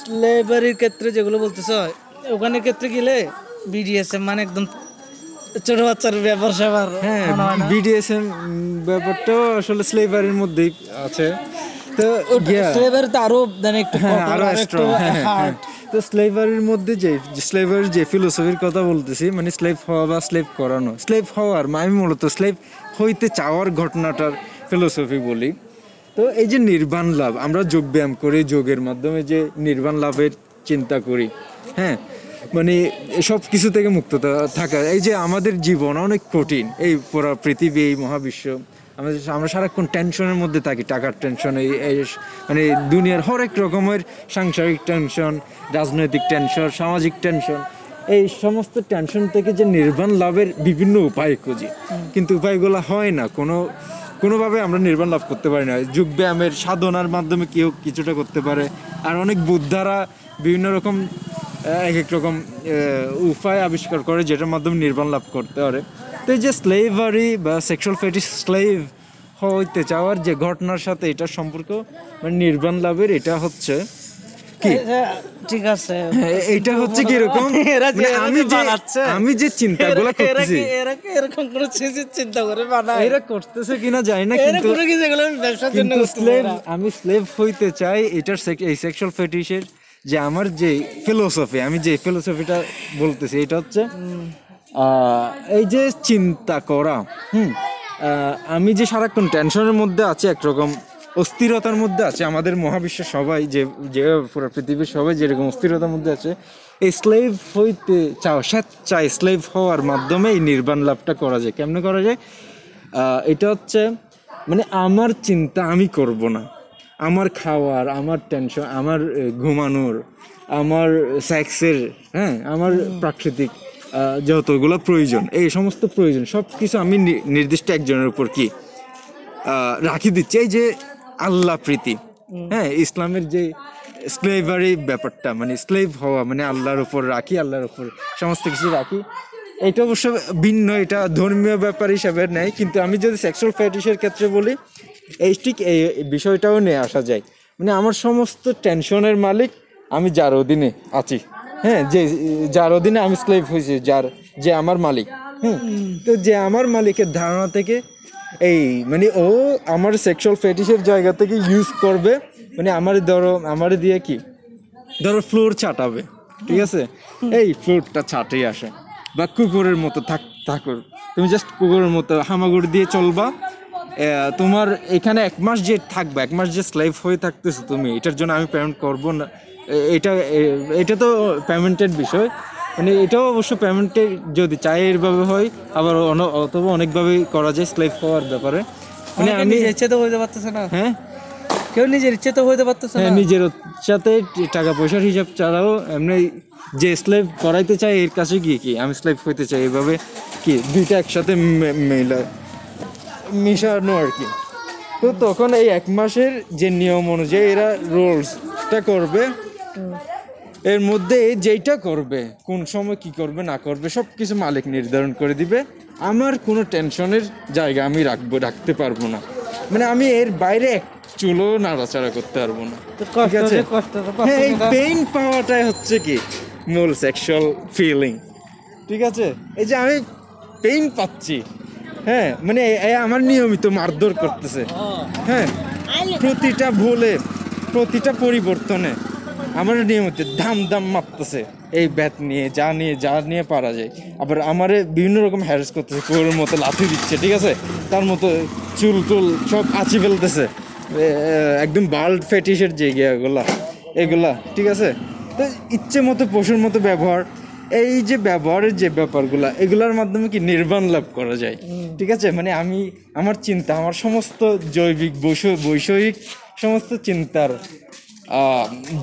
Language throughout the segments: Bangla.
স্লেভারির ক্ষেত্রে যেগুলো বলতেছ ওখানে ক্ষেত্রে গেলে বিডিএসএম মানে একদম ছোট বাচ্চার ব্যাপার স্যাপার। হ্যাঁ মনে বিডিএসএম ব্যাপারটাও আসলে স্লেভারির মধ্যেই আছে। তো স্লেভারি তো আরও মানে একটু হ্যাঁ আরও একটু স্ট্রং তো স্লেভারির মধ্যে যে স্লেভারির যে ফিলোসফির কথা বলতেছি মানে স্লেভ হওয়া বা স্লেভ করানো স্লেভ হওয়ার মানে আমি মূলত স্লেভ হইতে চাওয়ার ঘটনাটার ফিলোসফি বলি। তো এই যে নির্বাণ লাভ আমরা যোগ ব্যায়াম করি যোগের মাধ্যমে যে নির্বাণ লাভের চিন্তা করি হ্যাঁ? মানে সব কিছু থেকে মুক্ত থাকা। এই যে আমাদের জীবন অনেক কঠিন এই পুরো পৃথিবী এই মহাবিশ্ব। আমাদের আমরা সারাক্ষণ টেনশনের মধ্যে থাকি টাকার টেনশন এই এই মানে দুনিয়ার হরেক রকমের সাংসারিক টেনশন রাজনৈতিক টেনশন সামাজিক টেনশন এই সমস্ত টেনশন থেকে যে নির্বাণ লাভের বিভিন্ন উপায় খুঁজি। কিন্তু উপায়গুলো হয় না। কোনো কোনোভাবে আমরা নির্বাণ লাভ করতে পারি না। যোগব্যায়ামের সাধনার মাধ্যমে কেউ কিছুটা করতে পারে। আর অনেক বুদ্ধারা বিভিন্ন রকম এক এক রকম উপায় আবিষ্কার করে যেটার মাধ্যমে নির্বাণ লাভ করতে পারে। তো এই যে স্লেভারি বা সেক্সুয়াল ফেটিস স্লেভ হইতে চাওয়ার যে ঘটনার সাথে এটা সম্পর্ক মানে নির্বাণ লাভের এটা হচ্ছে কি? ঠিক আছে। হ্যাঁ, এটা হচ্ছে কি এরকম? যে- মানে আমি যে আমি যে চিন্তাগুলো এরা- এরা করতেছি। এরা এরকম কোনো চিন্তা করে বানায়? এরা করতেছে কিনা জানি না এরা কিন্তু কোনো কিছু ব্যবসার জন্য স্লেভ আমি স্লেভ হইতে চাই এটার এই সেক্সুয়াল ফেটিশের যে আমার যে ফিলোসফি আমি যে ফিলোসফিটা বলতেছি এটা হচ্ছে আহ, এই যে চিন্তা করা হুম আহ, আমি যে সারাক্ষণ টেনশনের মধ্যে আছি একরকম অস্থিরতার মধ্যে আছে। আমাদের মহাবিশ্বের সবাই যে যে পুরো পৃথিবীর সবাই যেরকম অস্থিরতার মধ্যে আছে এই স্লেভ হইতে চাও স্বেচ্ছায় স্লেভ হওয়ার মাধ্যমে এই নির্বাণ লাভটা করা যায়। কেমনে করা যায়? এটা হচ্ছে মানে আমার চিন্তা আমি করব না। আমার খাওয়ার আমার টেনশন আমার ঘুমানোর আমার সেক্সের হ্যাঁ আমার প্রাকৃতিক যতগুলো প্রয়োজন এই সমস্ত প্রয়োজন সব কিছু আমি নির্দিষ্ট একজনের উপর কি রাখি দিচ্ছি। এই যে আল্লাহ প্রীতি। হ্যাঁ ইসলামের যে স্লেভারি ব্যাপারটা মানে স্লেভ হওয়া মানে আল্লাহর উপর রাখি আল্লাহর উপর সমস্ত কিছু রাখি এটা অবশ্য ভিন্ন এটা ধর্মীয় ব্যাপার হিসাবে নেয় কিন্তু আমি যদি সেক্সুয়াল ফ্যাটিসের ক্ষেত্রে বলি এই ঠিক এই বিষয়টাও নিয়ে আসা যায়। মানে আমার সমস্ত টেনশনের মালিক আমি যার অধীনে আছি। হ্যাঁ যে যার অধীনে আমি স্লেভ হয়েছি যার যে আমার মালিক। হুম তো যে আমার মালিকের ধারণা থেকে এই মানে ও আমার সেক্সুয়াল ফেটিসের জায়গা থেকে ইউজ করবে। মানে আমার ধরো, আমার দিয়ে কি? ধরো ফ্লোর ছাটাবে ঠিক আছে? এই ফ্লোরটা ছাটেই আসে। বা কুকুরের মতো থাক থাকুর তুমি জাস্ট কুকুরের মতো হামাগুড়ি দিয়ে চলবা। তোমার এখানে এক মাস যে থাকবে, এক মাস যে স্লাইভ হয়ে থাকতেছো তুমি, এটার জন্য আমি পেমেন্ট করব না। এটা এটা তো পেমেন্টের বিষয়। মানে এটাও অবশ্য পেমেন্টের যদি চাই এরভাবে হয় আবার অথবা অনেকভাবেই করা যায় স্লাইভ হওয়ার ব্যাপারে। মানে আমি ইচ্ছে তো হইতে পারতেছে না। হ্যাঁ? কেউ নিজের ইচ্ছে তো হইতে পারতেছে না। হ্যাঁ নিজের সাথে টাকা পয়সার হিসাব ছাড়াও এমনি যে স্লেভ করাইতে চাই এর কাছে গিয়ে কি? আমি স্লেভ হইতে চাই এভাবে কি দুইটা একসাথে মে- মেলা মিশানো আর কি। তো তখন এই এক মাসের যে নিয়ম অনুযায়ী এরা রোলসটা করবে। এর মধ্যে যেইটা করবে কোন সময় কি করবে না করবে সব কিছু মালিক নির্ধারণ করে দিবে। আমার কোনো টেনশনের জায়গা আমি রাখব রাখতে পারব না। মানে আমি এর বাইরে এক চুলো নাড়াচাড়া করতে পারব না। ঠিক আছে? হ্যাঁ এই পেইন পাওয়াটাই হচ্ছে কি? মূল সেক্সুয়াল ফিলিং ঠিক আছে? এই যে আমি পেইন পাচ্ছি। হ্যাঁ মানে আমার নিয়মিত মারধর করতেছে। হ্যাঁ প্রতিটা ভুলে প্রতিটা পরিবর্তনে। আমার নিয়মিত ধাম দাম মাপতেছে। এই ব্যাট নিয়ে যা নিয়ে যা নিয়ে পারা যায়। আবার আমারে বিভিন্ন রকম হ্যারেস করতেছে কোরের মতো লাথি দিচ্ছে ঠিক আছে? তার মতো চুল টুল সব আঁচি ফেলতেছে। একদম বাল্ড ফেটিসের যে এগুলা এগুলা ঠিক আছে? তো ইচ্ছে মতো পশুর মতো ব্যবহার এই যে ব্যবহারের যে ব্যাপারগুলা এগুলার মাধ্যমে কি নির্বাণ লাভ করা যায়? ঠিক আছে? মানে আমি আমার চিন্তা আমার সমস্ত জৈবিক বৈষ- বৈষয়িক সমস্ত চিন্তার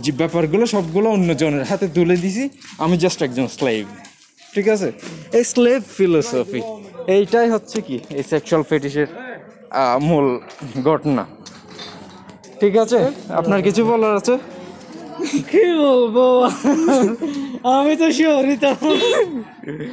যে ব্যাপারগুলো সবগুলো অন্যজনের হাতে তুলে দিছি, আমি জাস্ট একজন স্লেভ ঠিক আছে? এই স্লেভ ফিলোসফি এইটাই হচ্ছে কি? এই সেক্সুয়াল ফেটিসের মূল ঘটনা। ঠিক আছে? আপনার কিছু বলার আছে? কি বলব? আমি তো শিওরই